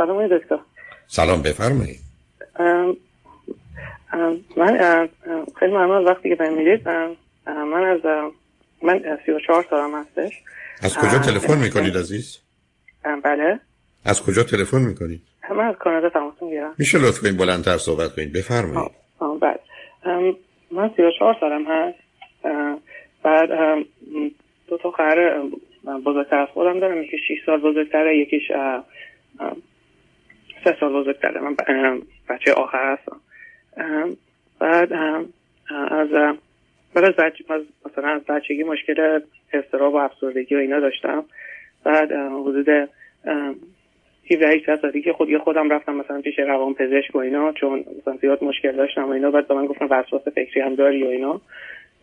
سلام دکتر. سلام بفرمایید. من خیلی ممنون وقتی که بهم می‌دید من از من 34 سالم هستش. از کجا تلفن می‌کنید عزیز؟ بله. از کجا تلفن می‌کنید؟ من از کانادا تماس می‌گیرم میشه لطفا این بلندتر صحبت کنید. بفرمایید. بله. من 34 سالم هست. بعد دو تا خواهر بزرگتر از خودم دارم. یکی 6 سال بزرگتره یکیش سه سال بزرگتره من بچه آخر هستم. بعد از بعد از, بچ... مثلا از بچگی مشکل استراب و افسردگی و اینا داشتم. بعد حدود 17 سالی که خود یه خودم رفتم مثلا پیش روان پزشک و اینا چون مثلا زیاد مشکل داشتم و اینا. بعد به من گفتن وسواس فکری هم داری و اینا.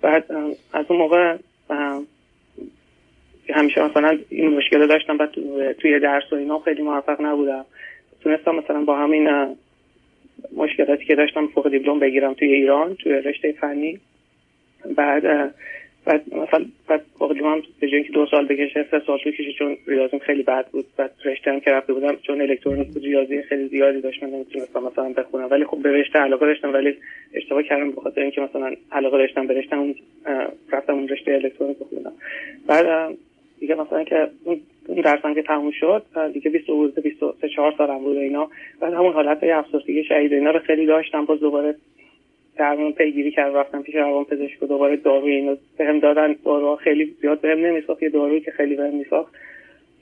بعد از اون موقع همیشه مثلا این مشکل داشتم. بعد توی درس و اینا خیلی موفق نبودم. تونستم مثلا با همین مشکلاتی که داشتم فوق دیپلم بگیرم توی ایران توی رشته فنی. بعد بعد مثلا بعد هم به جای دو سال بکشه سه سال بکشه چون ریاضیم خیلی بد بود. بعد رشته که رفته بودم چون الکترونیک بود ریاضی خیلی زیادی داشت من نمی‌تونستم مثلا بخونم. ولی خب به رشته علاقه داشتم ولی اشتباه کردم به اینکه مثلا علاقه داشتم به رشته اون رفتم اون رشته الکترونیک بخونم بعد دیگه مثلا که درسم که تموم شد دیگه 20 حدود 23 4 سالم بود اینا. بعد همون حالت افسردگی شهید اینا رو خیلی داشتم. باز دوباره درمون پیگیری کرد رفتم پیش روان پزشک و دوباره داروی اینو بهم دادن. دارو خیلی زیاد بهم نمیساخت. یه دارویی که خیلی بهم میساخت.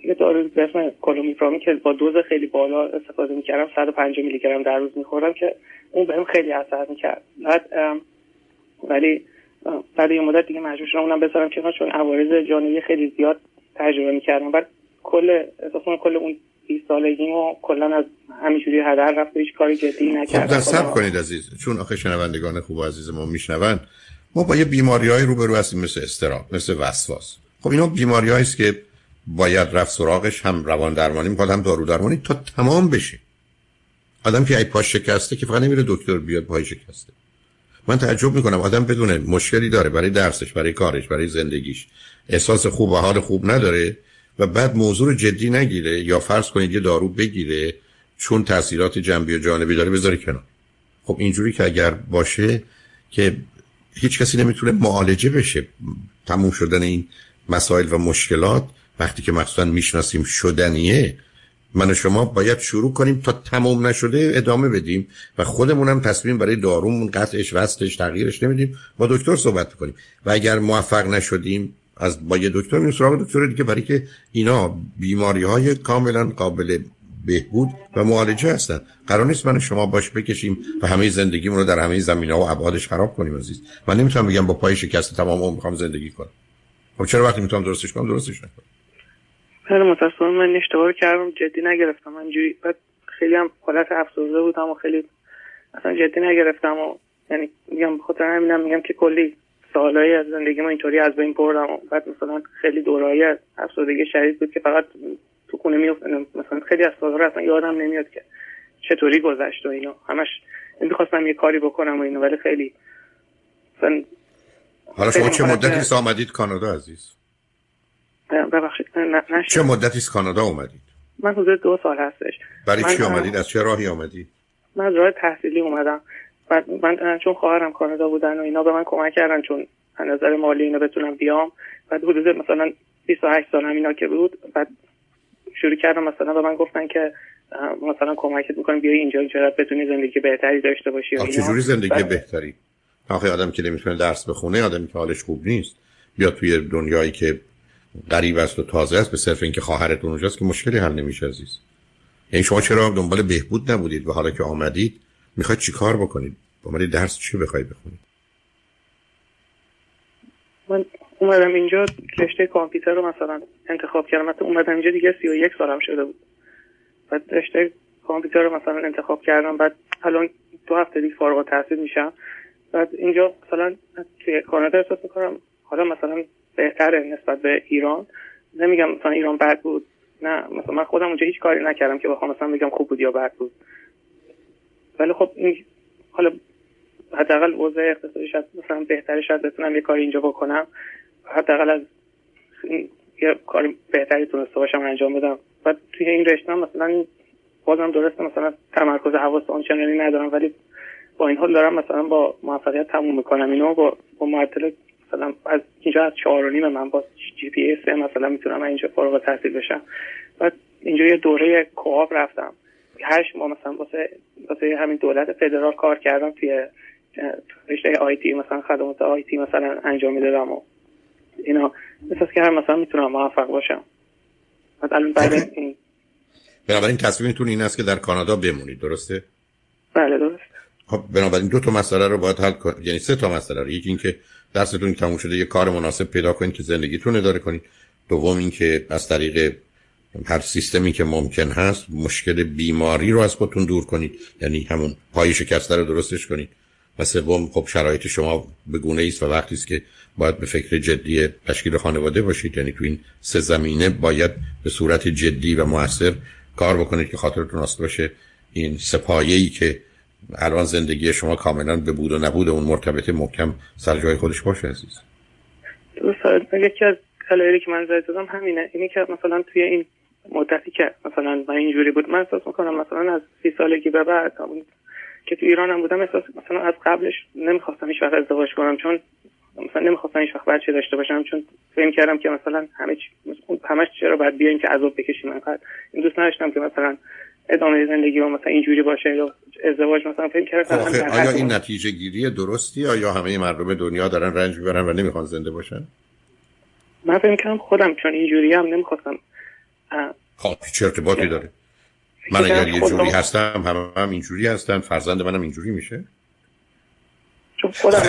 یه دارو به اسم کلومیپرامی که با دوز خیلی بالا استفاده می‌کردم. 105 میلی گرم در روز میخوردم که اون بهم خیلی اثر می‌کرد. بعد ولی بعد یه مدت دیگه مجبور شدم اونم بذارم چون عوارض جانبی خیلی زیاد تجربه می‌کردم. بعد کل اساسا کل اون 20 سالگی و کلا از همینجوری هدر رفت هیچ کاری جدی نکردم خب در سب کنید عزیز. چون آخه شنوندگان خوب و عزیز ما میشنون ما با یه بیماری های روبرو هستیم مثل استراب مثل وسواس. خب اینا بیماری است که باید رفت سراغش هم روان درمانی می‌خواد هم دارو درمانی تا تمام بشه. آدم که ای پاش شکسته که فقط نمیره دکتر بیاد پای شکسته. من تعجب می‌کنم آدم بدون مشکلی داره برای درسش برای کارش برای زندگیش. احساس خوب و حال خوب نداره و بعد موضوع رو جدی نگیره یا فرض کنید یه دارو بگیره چون تاثیرات جنبی و جانبی داره بذاره کنار. خب اینجوری که اگر باشه که هیچ کسی نمی‌تونه معالجه بشه تموم شدن این مسائل و مشکلات وقتی که مخصوصا می‌شناسیم شدنیه من و شما باید شروع کنیم تا تمام نشده ادامه بدیم و خودمونم تصمیم برای دارومون قطعش وصلش تغییرش نمیدیم با دکتر صحبت کنیم. و اگر موفق نشدیم از با یه دکتر میریم سراغ دکتر دیگه برای که اینا بیماری های کاملا قابل بهبود و معالجه هستن. قرار نیست من شما باش بکشیم و همه زندگیمون رو در همه زمینه و ابعادش خراب کنیم عزیز. من نمی‌تونم بگم با پای شکسته تمام عمر می‌خوام زندگی کنم. خب چرا وقتی می‌تونم درستش کنم درستش نکنم؟ خیلی متاسفم من اشتباه کردم جدی نگرفتم. من جوری بعد خیلی هم حالت افسرده بودم و خیلی اصلا جدی نگرفتم و یعنی میگم بخاطر همینم میگم که کلی سالهای از زندگی ما اینطوری از بین بردم بعد مثلا خیلی دورایی افسردگی شدید بود که فقط تو خونه میافتادم. مثلا خیلی از سالها رو اصلا یادم نمیاد که چطوری گذشت و اینا. همش می‌خواستم یه کاری بکنم و اینو ولی خیلی مثلا حالا شما چه مدتی آمدید کانادا عزیز؟ ببخشید چه مدتی کانادا اومدید؟ من حدود دو سال هستش. برای چی آمدید؟ از چه راهی آمدید؟ من از راه تحصیلی اومدم. من چون خواهرم کانادا بودن و اینا به من کمک کردن چون از نظر مالی اینا بتونم بیام. بعد حدود مثلا 28 سالم اینا که بود بعد شروع کردم مثلا به من گفتن که مثلا کمکت می‌کنم بیای اینجا اینجا بتونی زندگی بهتری داشته باشی چه جوری زندگی بعد... بهتری؟ آخه آدم که نمی‌تونه درس بخونه آدمی که حالش خوب نیست. بیا توی دنیایی که غریب است و تازه است به صرف اینکه خواهرتون اونجاست که مشکلی حل نمیشه عزیز. یعنی شما چرا دنبال بهبود نبودید و حالا که آمدید می‌خواید چیکار بکنید؟ با درس چی بخواید بخونید؟ من اومدم اینجا رشته کامپیوتر رو مثلا انتخاب کردم. مثلا اومدم اینجا دیگه سی و یک سالم شده بود. بعد رشته کامپیوتر رو مثلا انتخاب کردم. بعد الان دو هفته دیگه فارغ التحصیل میشم. بعد اینجا مثلا توی کانادا احساس می‌کنم حالا مثلا بهتره نسبت به ایران. نمیگم مثلا ایران بد بود. نه مثلا من خودم اونجا هیچ کاری نکردم که بخوام مثلا بگم خوب بود یا بد بود. ولی خب این حالا حداقل اوضاع اقتصادی شاید مثلا بهتری شاید بتونم یه کاری اینجا بکنم. حداقل از یه کاری بهتری تونسته باشم انجام بدم. و توی این رشته مثلا بازم درسته مثلا تمرکز حواس آنچنانی ندارم ولی با این حال دارم مثلا با موفقیت تموم می‌کنم. اینو با با معدل مثلا از اینجا از چهار و نیم من با GPA مثلا می‌تونم اینجا فارغ تحصیل بشم. بعد اینجا یه دوره co-op رفتم. هشت ماه مثلا واسه واسه همین دولت فدرال کار کردم توی رشته IT مثلا خدمات IT مثلا انجام می‌دادم و اینا. احساس کردم مثلا می‌تونم موفق باشم. بعد الان بعد این بنابراین تصمیمتون این است که در کانادا بمونید درسته؟ بله درست. خب بنابراین دو تا مسئله رو باید حل کنید یعنی سه تا مسئله رو. یکی اینکه درستون تموم شده یه کار مناسب پیدا کنید که زندگیتون اداره کنید. دوم اینکه از طریق هر سیستمی که ممکن هست مشکل بیماری رو از خودتون دور کنید. یعنی همون پای شکسته رو درستش کنید. و سوم خب شرایط شما به گونه است و وقتی است که باید به فکر جدی تشکیل خانواده باشید. یعنی تو این سه زمینه باید به صورت جدی و موثر کار بکنید که خاطرتون راست باشه. این سپایه‌ای که الان زندگی شما کاملا به بود و نبود اون مرتبط محکم سر جای خودش باشه عزیز. درست یکی از دلایلی که من دادم همینه. اینی که مثلا توی این مدتی که مثلا من اینجوری بود من احساس می‌کنم مثلا از سی سالگی به بعد که تو ایران هم بودم احساس مثلا از قبلش نمی‌خواستم هیچ وقت ازدواج کنم چون مثلا نمی‌خواستم هیچ وقت بچه داشته باشم چون فکر کردم که مثلا همه چی همش چرا باید بیایم که عذاب بکشیم انقدر. این دوست نداشتم که مثلا ادامه زندگی و مثلا اینجوری باشه یا ازدواج مثلا فکر کردم خب آیا این نتیجه گیری درستی آیا همه مردم دنیا دارن رنج می‌برن و نمی‌خوان زنده باشن؟ من فکر کردم خودم چون اینجوری هم نمی‌خواستم خب چه ارتباطی داره؟ من اگر یه جوری هستم همه هم اینجوری هستن فرزند منم اینجوری میشه. چون خودم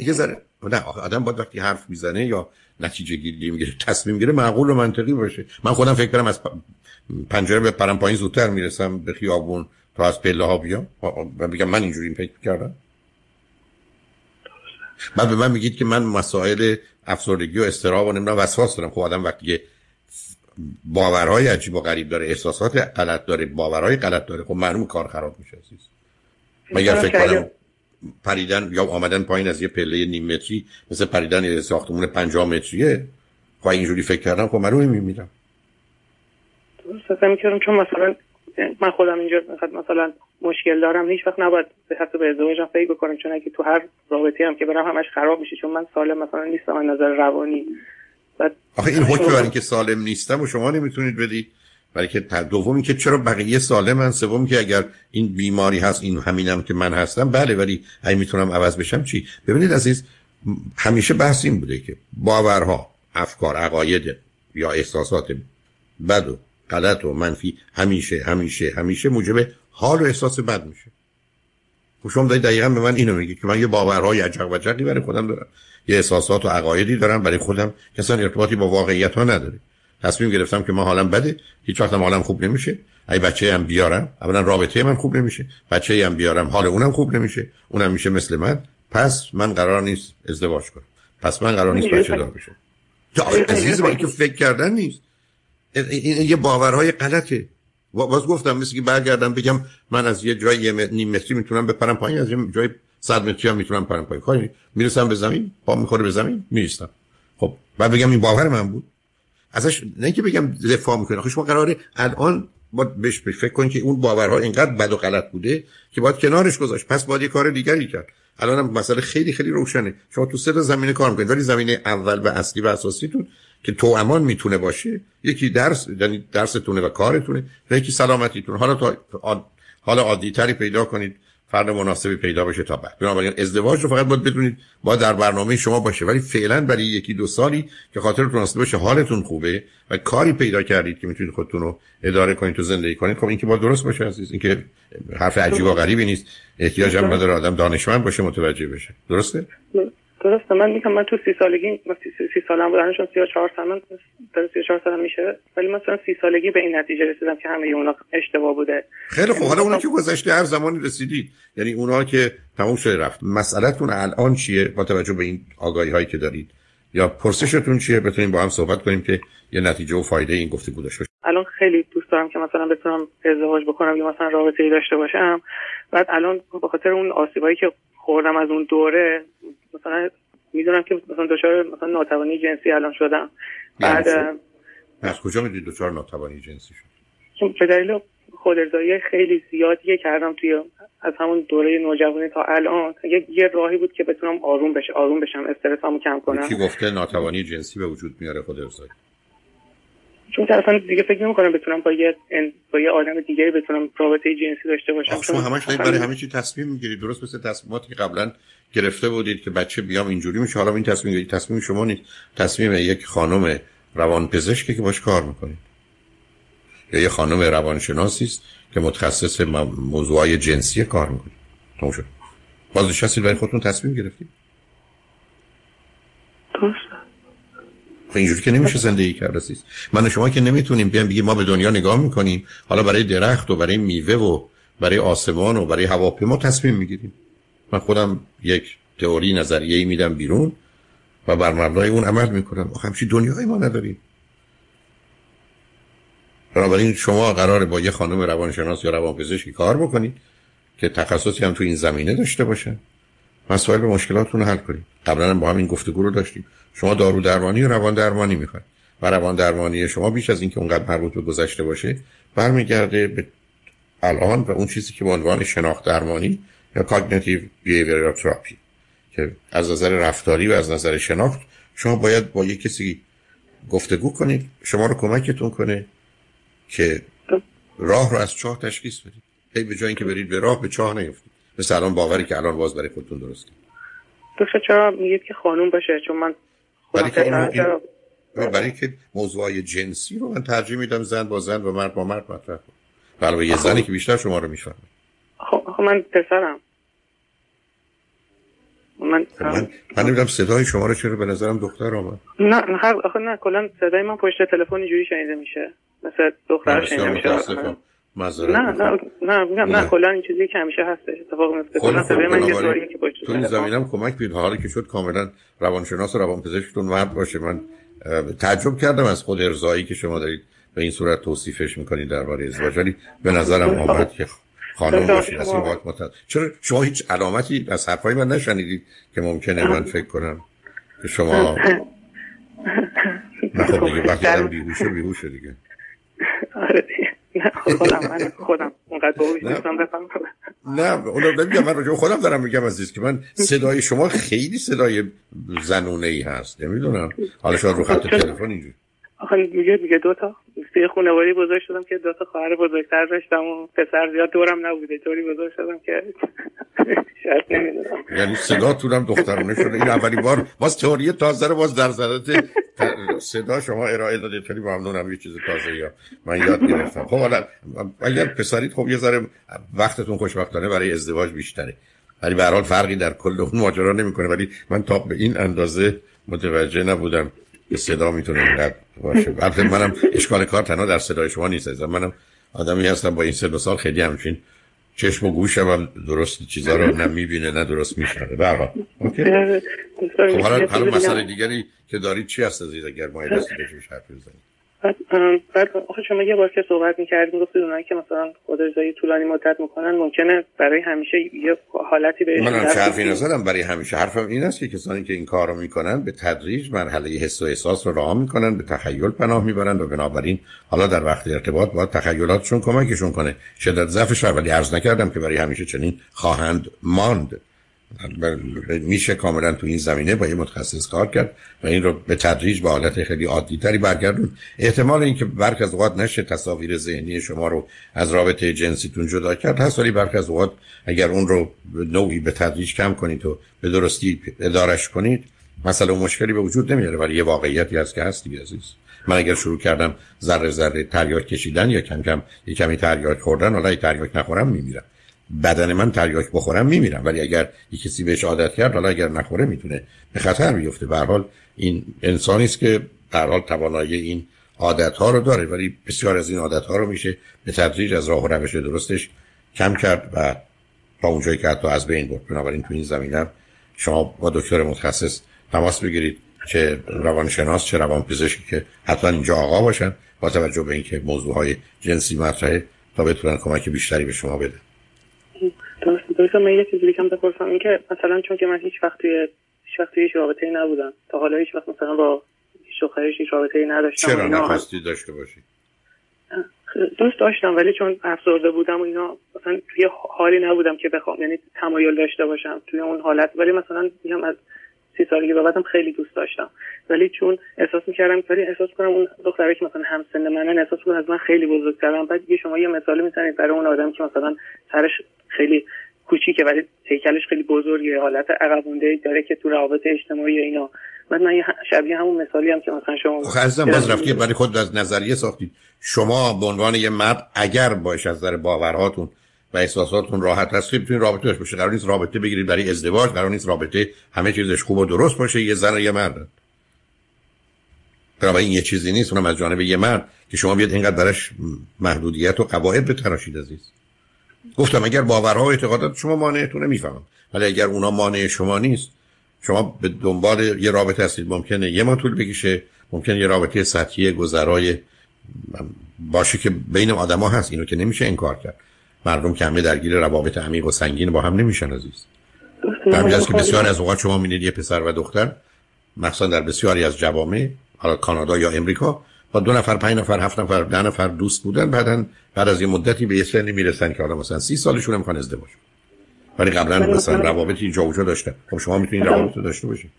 یه ذره. نه آدم باید وقتی حرف می‌زنه یا نتیجه گیری می‌گیره تصمیم گیره معقول و منطقی باشه. من خودم فکر کنم از پنجره به پرم پایین زودتر می‌رسم به خیابون تا از پله ها بیام. و بگم من اینجوری فکر کردم. بعد به من میگید که من مسائل افسردگی و استراب و نمی‌دونم وسواس دارم. خب آدم وقتی باورهای عجیب و غریب داره احساسات غلط داره باورهای غلط داره. خب معلوم کار خراب میشه عزیز. مگر فکر کنم پریدن یا آمدن پایین از یه پله نیم متری مثل پریدن یه ساختمون 50 متریه؟ خب اینجوری فکر کردم خب معلومه میمیرم. درست می‌کردم چون مثلا من خودم اینجا مثلا مشکل دارم هیچ وقت نباید به حتی به ازدواجم فکر بکنم چون اگه تو هر رابطه هم که برم همش خراب میشه چون من سالم مثلا نیستم از نظر روانی. آخه این حکم برای که سالم نیستم و شما نمی‌تونید بدید برای که دومی که چرا بقیه سالمن سوم که اگر این بیماری هست این همینم که من هستم بله ولی اگه می‌تونم عوض بشم چی؟ ببینید عزیز همیشه بحث این بوده که باورها افکار عقاید یا احساسات بد و غلط و منفی همیشه همیشه همیشه موجب حال و احساس بد میشه. شما دارید دقیقا به من اینو میگید که من یه باورهای عجق و برای خودم دارم. یه احساسات و عقایدی دارم برای خودم. که اصلا ارتباطی با واقعیت ها نداره تصمیم گرفتم که ما حالم بده. هیچ وقت حالم خوب نمیشه. اگه بچه هم بیارم. اولا رابطه من خوب نمیشه. بچه هم بیارم. حال اونم خوب نمیشه. اونم میشه مثل من. پس من قرار نیست ازدواج کنم. پس من قرار نیست بچه دار بشم. عزیز که فکر کردن نیست. این یه باورهای غلطه. باز گفتم مثل که برگردم بگم من از یه جای یه نیم متری می‌تونم بپرم پایین از یه جای صد متری هم می‌تونم پرم پایین. خواهی می‌رسم به زمین پا می‌خوره به زمین میستم خب بعد بگم این باور من بود. ازش نه که بگم دفاع می‌کنه آخه شما قراره الان باید بهش فکر کنید که اون باورها اینقدر بد و غلط بوده که باید کنارش گذاشت. پس باید یه کار دیگری کرد. الان هم مسئله خیلی خیلی روشنه. شما تو سه تا زمینه کار می‌کنید ولی زمینه اول و اصلی و اساسیتون که تو امان می‌تونه باشه یکی درس یعنی درستونه و کارتونه و یکی سلامتیتون حالا تا حالا عادی تری پیدا کنید فرد مناسبی پیدا بشه تا بعد. بنابراین ازدواج رو فقط باید بدونید با در برنامه شما باشه. ولی فعلا برای یکی دو سالی که خاطرتون اصلا باشه حالتون خوبه و کاری پیدا کردید که می‌تونید خودتون رو اداره کنید تو زندگی کنید. خب این که با درست باشه عزیز این که حرف عجیب و غریبی نیست. احتیاج هم نداره آدم دانشمند باشه متوجه بشه. درسته؟ درسته من میگم من تو سی سالگی من سی, سی سالم بودن چون 34 سالم داره 34 سالم میشه ولی مثلا سی سالگی به این نتیجه رسیدم که همه اونا اشتباه بوده. خیلی خوب. حالا اونا که گذشته هر زمانی رسیدید یعنی اونا که تموم شده رفت مسئلهتون الان چیه با توجه به این آگاهی هایی که دارید؟ یا پرسشتون چیه؟ بتونیم با هم صحبت کنیم که یه نتیجه و فایده این گفتگو داشته الان خیلی دوست دارم که مثلا بتونم ازدواج بکنم یا مثلا رابطه ای داشته باشم. بعد الان به خاطر اون آسیبایی که خوردم از اون دوره مثلا می‌دونم که مثلا دچار مثلا ناتوانی جنسی الان شدم. بعد از کجا می‌دونید دچار ناتوانی جنسی شد؟ به دلیل خودرضایی خیلی زیادی کردم توی از همون دوره نوجوانی تا الان. یه, یه راهی بود که بتونم آروم بشه آروم بشم استرسامو کم کنم. کی گفته ناتوانی جنسی به وجود میاره خودرضایی؟ چون طرفا دیگه فکر نمی‌کنم بتونم با یه با یه آدم دیگه بتونم رابطه جنسی داشته باشم. شما همش دارید برای همه چی تصمیم می‌گیرید. درست مثل تصمیماتی که قبلا گرفته بودید که بچه بیام اینجوری میشه. حالا این تصمیم تصمیم شما نیست. تصمیم یک خانم روانپزشکی که باش کار می‌کنید. یا یه خانم روانشناسی است که متخصص موضوعای جنسی کار می‌کنه تموم شد. باز نشستید برای خودتون تصمیم گرفتید. خب اینجوری که نمیشه زندگی کرد رسید من و شما که نمی‌تونیم بیان بگیم ما به دنیا نگاه می‌کنیم. حالا برای درخت و برای میوه و برای آسمان و برای هواپیما تصمیم می‌گیریم. من خودم یک تئوری نظریه‌ای میدم بیرون و بر مبنای اون عمل می‌کنم. آخه همچی دنیای ما نداریم. بنابراین شما قراره با یه خانم روانشناس یا روانپزشکی کار بکنید که تخصصی هم تو این زمینه داشته باشه مسائل و مشکلاتتون رو حل کنید قبلا هم با هم این گفتگو رو داشتیم. شما دارو درمانی و روان درمانی می‌خواید. و روان درمانی شما بیش از اینکه اونقدر مربوط به گذشته باشه برمیگرده به الان و اون چیزی که به عنوان شناخت درمانی یا cognitive behavioral therapy که از نظر رفتاری و از نظر شناخت شما باید با یک کسی گفتگو کنید شما رو کمکتون کنه که راه رو از چاه تشخیص بدید. هی به جای اینکه برید به راه به چاه نیفتید. مثل الان باوری که الان باز برای خودتون درست کنید دکتر چرا میگید که خانوم باشه؟ چون من برای که, برای که موضوع جنسی رو من ترجیح میدم زن با زن و مرد با مرد مطرح کنم برای یه زنی که بیشتر شما رو می‌فهمه. خب, خب من پسرم. من خب من, من نمی‌دونم صدای شما رو چرا به نظرم دختر آمد. نه نه آخه نه کلا صدای من پشت تلفن اینجوری شنیده میشه. مثل دختر شنیده میشه. نه نه نه میگم نه کلا این چیزی که همیشه هستش اتفاق میفته کلا صدای من یه که پشت تو این زمینم کمک بید حالی که شد کاملا روانشناس و روانپزشکتون مرد باشه. من تعجب کردم از خود ارزایی که شما دارید به این صورت توصیفش می‌کنید درباره ازدواج. ولی به نظرم آمد که خانم باشید از این متد چرا شما هیچ علامتی از حرفای من نشنیدید که ممکنه من فکر کنم که شما نه خب دیگه وقتی بیهوشه بیهوشه دیگه. آره دیگه نه خودم من خودم. اونقدر باهوش نیستم بفهم نه نمیگم من راجع خودم دارم میگم عزیز که من صدای شما خیلی صدای زنونه ای هست. نمی‌دونم. حالا شاید رو خط تلفن اینجوری. آخه میگه میگه دو تا. توی خانواده بزرگ شدم که دو تا خواهر بزرگتر داشتم و پسر زیاد دورم نبوده. طوری بزرگ شدم که شاید نمی‌دونم. یعنی صدا هم دخترانه شده. این اولی بار باز تئوری تازه رو باز در ضرورت صدا شما ارائه دادید. خیلی ممنونم. یه چیز تازه یا من یاد گرفتم. خب حالا اگر پسرید خب یه ذره وقتتون خوشبختانه برای ازدواج بیشتره. ولی به هر فرقی در کل اون ماجرا نمی‌کنه. ولی من تا به این اندازه متوجه نبودم. که صدا می‌تونه اینقدر باشه. البته منم اشکال کار تنها در صدای شما نیست از منم آدمی هستم با این سن سال خیلی همچین چشم و گوشم هم درست چیزا رو نه می‌بینه نه درست میشنوه. به اوکی. خب حالا حالا مسئله دیگری که دارید چی هست از اگر ما دستی بهش حرف بزنید. بعد آخه شما یه بار که صحبت می‌کردیم گفتید اونایی که مثلا خودرضایی طولانی مدت می‌کنن ممکنه برای همیشه یه حالتی به من حرفی نزدم برای همیشه. حرفم این است که کسانی که این کارو می‌کنن به تدریج مرحله حس و احساس رو راه می‌کنن به تخیل پناه می‌برن و بنابراین حالا در وقت ارتباط باید تخیلاتشون کمکشون کنه. شدت ضعفش ولی عرض نکردم که برای همیشه چنین خواهند ماند. میشه کاملا تو این زمینه با یه متخصص کار کرد و این رو به تدریج به حالت خیلی عادی تری برگردون احتمال اینکه برک از اوقات نشه تصاویر ذهنی شما رو از رابطه جنسیتون جدا کرد هست ولی برک از اوقات اگر اون رو نوعی به تدریج کم کنید و به درستی ادارش کنید مثلا مشکلی به وجود نمیاره ولی یه واقعیتی هست که هست دیگه عزیز. من اگر شروع کردم ذره ذره تریاک کشیدن یا کم کم یه کمی تریاک خوردن حالا تریاک نخورم میمیرم. بدن من تریاک بخورم میمیرم. ولی اگر یک کسی بهش عادت کرد حالا اگر نخوره می‌تونه به خطر بیفته. به حال این انسانی است که به حال توانایی این عادت ها رو داره. ولی بسیار از این عادت ها رو میشه به تدریج از راه و روش درستش کم کرد و تا اونجایی که حتی از بین برد. بنابراین تو این زمینه شما با دکتر متخصص تماس بگیرید چه روانشناس چه روانپزشکی که حتما اینجا آقا باشن با توجه به اینکه موضوع های جنسی مطرحه تا بتونن کمک بیشتری به شما بده. درست من یه چیزی کم بپرسم این که مثلا چون که من هیچ وقت توی هیچ وقت توی هیچ رابطه ای نبودم. تا حالا هیچ وقت مثلا با هیچ دخترش هیچ رابطه ای نداشتم چرا نخواستی داشته باشی؟ دوست داشتم ولی چون افسرده بودم و اینا مثلا توی حالی نبودم که بخوام یعنی تمایل داشته باشم توی اون حالت. ولی مثلا میگم از سی سالگی به بعدم خیلی دوست داشتم. ولی چون احساس می‌کردم ولی احساس کنم اون دختری که مثلا همسن منن احساس کنم از من خیلی بزرگترم. بعد یه شما یه مثالی می‌زنید برای اون آدم که مثلا سرش خیلی کوچیکه ولی هیکلش خیلی بزرگه. حالت عقب داره که تو روابط اجتماعی اینا. بعد من شبیه همون مثالی هم که مثلا شما خب باز رفتی برای خود از نظریه ساختید شما به عنوان یه مرد اگر باش از نظر باورهاتون و احساساتتون راحت هستید می‌تونید رابطه داشته باشید قرار نیست رابطه بگیرید برای ازدواج قرار نیست رابطه همه چیزش خوب و درست باشه. یه زن و یه مرد. این یه چیزی نیست. اونم از جانب یه مرد. که شما بیاد اینقدر درش محدودیت و قواعد بتراشید عزیز. گفتم اگر باورها و اعتقادات شما مانعتون نمی‌فهمم ولی اگر اونا مانع شما نیست شما به دنبال یه رابطه هستید. ممکنه یه ما طول بکشه ممکنه یه رابطه سطحی گذرای باشه که بین آدما هست. اینو که نمیشه انکار کرد. مردم که همه درگیر روابط عمیق و سنگین با هم نمیشن عزیز. همینجاست که بسیار از اوقات شما می‌دید یه پسر و دختر مخصوصا در بسیاری از جوامع حالا کانادا یا امریکا با دو نفر پنج نفر هفت نفر ده نفر دوست بودن. بعدا بعد از یه مدتی به یه سنی می‌رسن که حالا مثلا سی سالشون هم می‌خوان ازدواج ولی قبلا مثلا روابطی جا وجود داشته خب شما می‌تونید روابط داشته باشید.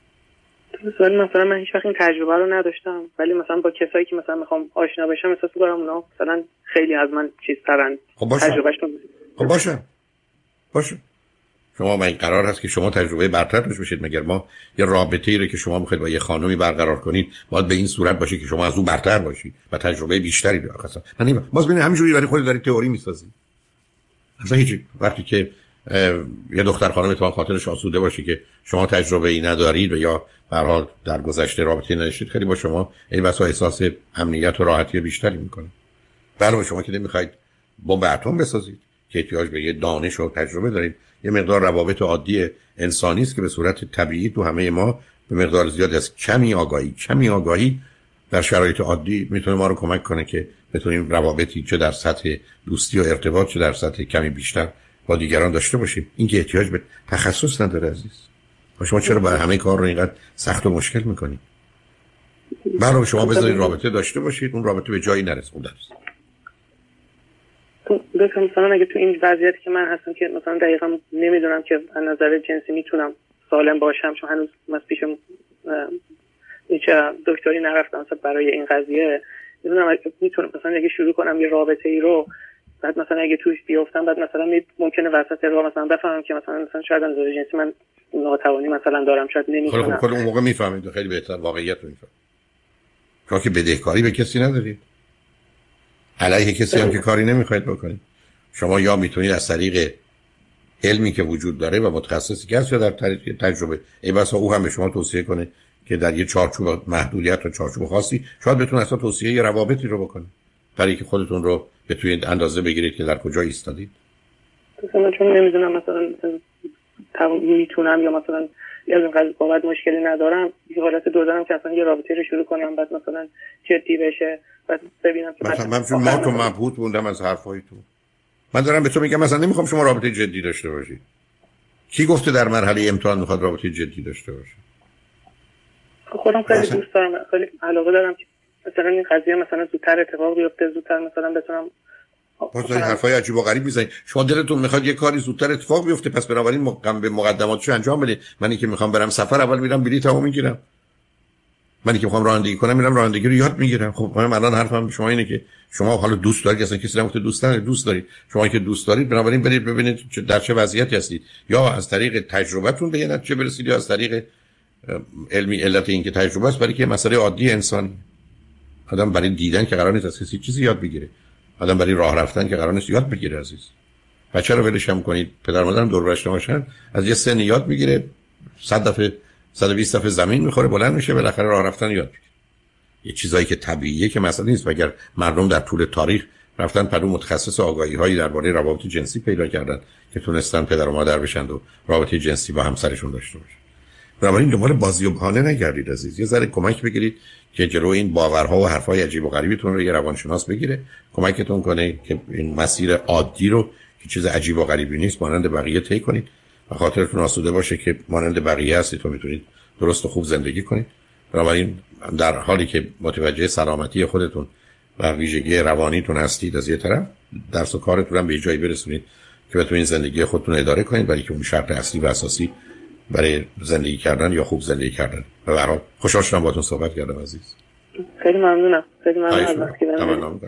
ولی مثلا من هیچ وقت این تجربه رو نداشتم. ولی مثلا با کسایی که مثلا می‌خوام آشنا بشم احساس می‌کنم اونا مثلا خیلی از من چیز ترن خب باشه. خب باشه. باشه. شما من قرار هست که شما تجربه برتر داشته باشید. مگر ما یه رابطه ای رو که شما می‌خواید با یه خانمی برقرار کنید باید به این صورت باشه که شما از اون برتر باشید و تجربه بیشتری دارید. من باز ببینید همینجوری برای خودت دارید تئوری می‌سازید. اصلا هیچ وقتی که یه دختر خانم تو خاطرش آسوده باشه که شما تجربه ای ندارید و یا به در گذشته رابطه نداشتید خیلی با شما این بسا احساس امنیت و راحتی بیشتری می‌کنه. برای شما که نمی‌خواید بمب اتم بسازید. که احتیاج به یه دانش و تجربه دارید یه مقدار روابط عادی انسانی است که به صورت طبیعی تو همه ما به مقدار زیاد از کمی آگاهی کمی آگاهی در شرایط عادی می‌تونه ما رو کمک کنه که بتونیم روابطی چه در سطح دوستی و ارتباط چه در سطح کمی بیشتر با دیگران داشته باشیم. این که احتیاج به تخصص نداره عزیز. و شما چرا برای همه کار رو اینقدر سخت و مشکل می‌کنید برای شما بذارید رابطه داشته باشید. اون رابطه به جایی نرسونده است. بکنم مثلا اگه تو این وضعیتی که من هستم که مثلا دقیقا نمی‌دونم که از نظر جنسی می‌تونم سالم باشم چون هنوز من پیش هیچ دکتری نرفتم مثلا برای این قضیه می‌دونم می‌تونم مثلا اگه شروع کنم یه رابطه ای رو بعد مثلا اگه توش بیافتم بعد مثلا ممکنه وسط راه مثلا بفهمم که مثلا مثلا شاید از نظر جنسی من ناتوانی مثلا دارم شاید نمی‌تونم. خب اون موقع می‌فهمید خیلی بهتر واقعیت رو می‌فهمید. که بدهکاری به کسی ندارید. علیه کسی هم که کاری نمی‌خواید بکنید. شما یا می‌تونید از طریق علمی که وجود داره و متخصصی که هست یا در طریق تجربه. ای بسا او هم به شما توصیه کنه که در یه چارچوب محدودیت و چارچوب خاصی شاید بتونه اصلا توصیه یه روابطی رو بکنه. برای که خودتون رو بتونید اندازه بگیرید که در کجا ایستادید. مثلا چون نمی‌دونم مثلا می‌تونم یا مثلا از اینقدر بابت مشکلی ندارم. حالت دو دارم که اصلا یه رابطه رو شروع کنم بعد مثلا جدی بشه بعد ببینم که مثلا من چون ما تو مبهوت بوندم از حرفای تو. من دارم به تو میگم مثلا نمی‌خوام شما رابطه جدی داشته باشید کی گفته در مرحله امتحان می‌خواد رابطه جدی داشته باشه؟ خودم خیلی دوست دارم خیلی علاقه دارم که مثلا این قضیه مثلا زودتر اتفاق بیفته زودتر مثلا بتونم باز حرفای عجیب و غریب می‌زنید شما دلتون می‌خواد یه کاری زودتر اتفاق بیفته پس بنابراین مقدم به مقدماتشو انجام بدید منی که می‌خوام برم سفر اول میرم بلیطمو می‌گیرم. منی که می‌خوام رانندگی کنم میرم رانندگی رو یاد می‌گیرم. خب من الان حرفم شما اینه که شما حالا دوست دارید اصلا کسی نگفته دوست ندارید دوست دارید. شما که دوست دارید بنابراین برید ببینید در چه وضعیتی هستید. یا از طریق تجربهتون به یه نتیجه برسید یا از طریق علمی علت اینکه تجربه است برای که مسئله عادی انسان آدم برای دیدن که قرار نیست از کسی چیزی یاد بگیره. آدم برای راه رفتن که قرار نیست یاد بگیره عزیز. بچه رو ولش هم کنید. پدر مادرم دور برش باشن از یه سن یاد می‌گیره. 100 دفعه 120 دفعه زمین می‌خوره بلند میشه بالاخره راه رفتن یاد می‌گیره. یه چیزایی که طبیعیه که مثلا نیست. اگر مردم در طول تاریخ رفتن پدو متخصص آگاهی هایی درباره روابط جنسی پیدا کردن که تونستن پدر و مادر بشن و رابطه جنسی با همسرشون داشته باشن. بنابراین دنبال بازی و بهانه نگردید عزیز. یه ذره کمک بگیرید که جلو این باورها و حرفهای عجیب و غریبتون رو یه روانشناس بگیره کمکتون کنه که این مسیر عادی رو که چیز عجیب و غریبی نیست مانند بقیه طی کنید و خاطرتون آسوده باشه که مانند بقیه هستید و می‌تونید درست و خوب زندگی کنید. بنابراین در حالی که متوجه سلامتی خودتون و ویژگی روانیتون هستید از یه طرف درس و کارتون هم به جایی برسونید که بتونید زندگی خودتون اداره کنید برای که اون شرط اصلی و اساسی برای زندگی کردن یا خوب زندگی کردن. و برای خوشحال شدم باهاتون صحبت کردم عزیز. خیلی ممنونم. خیلی ممنونم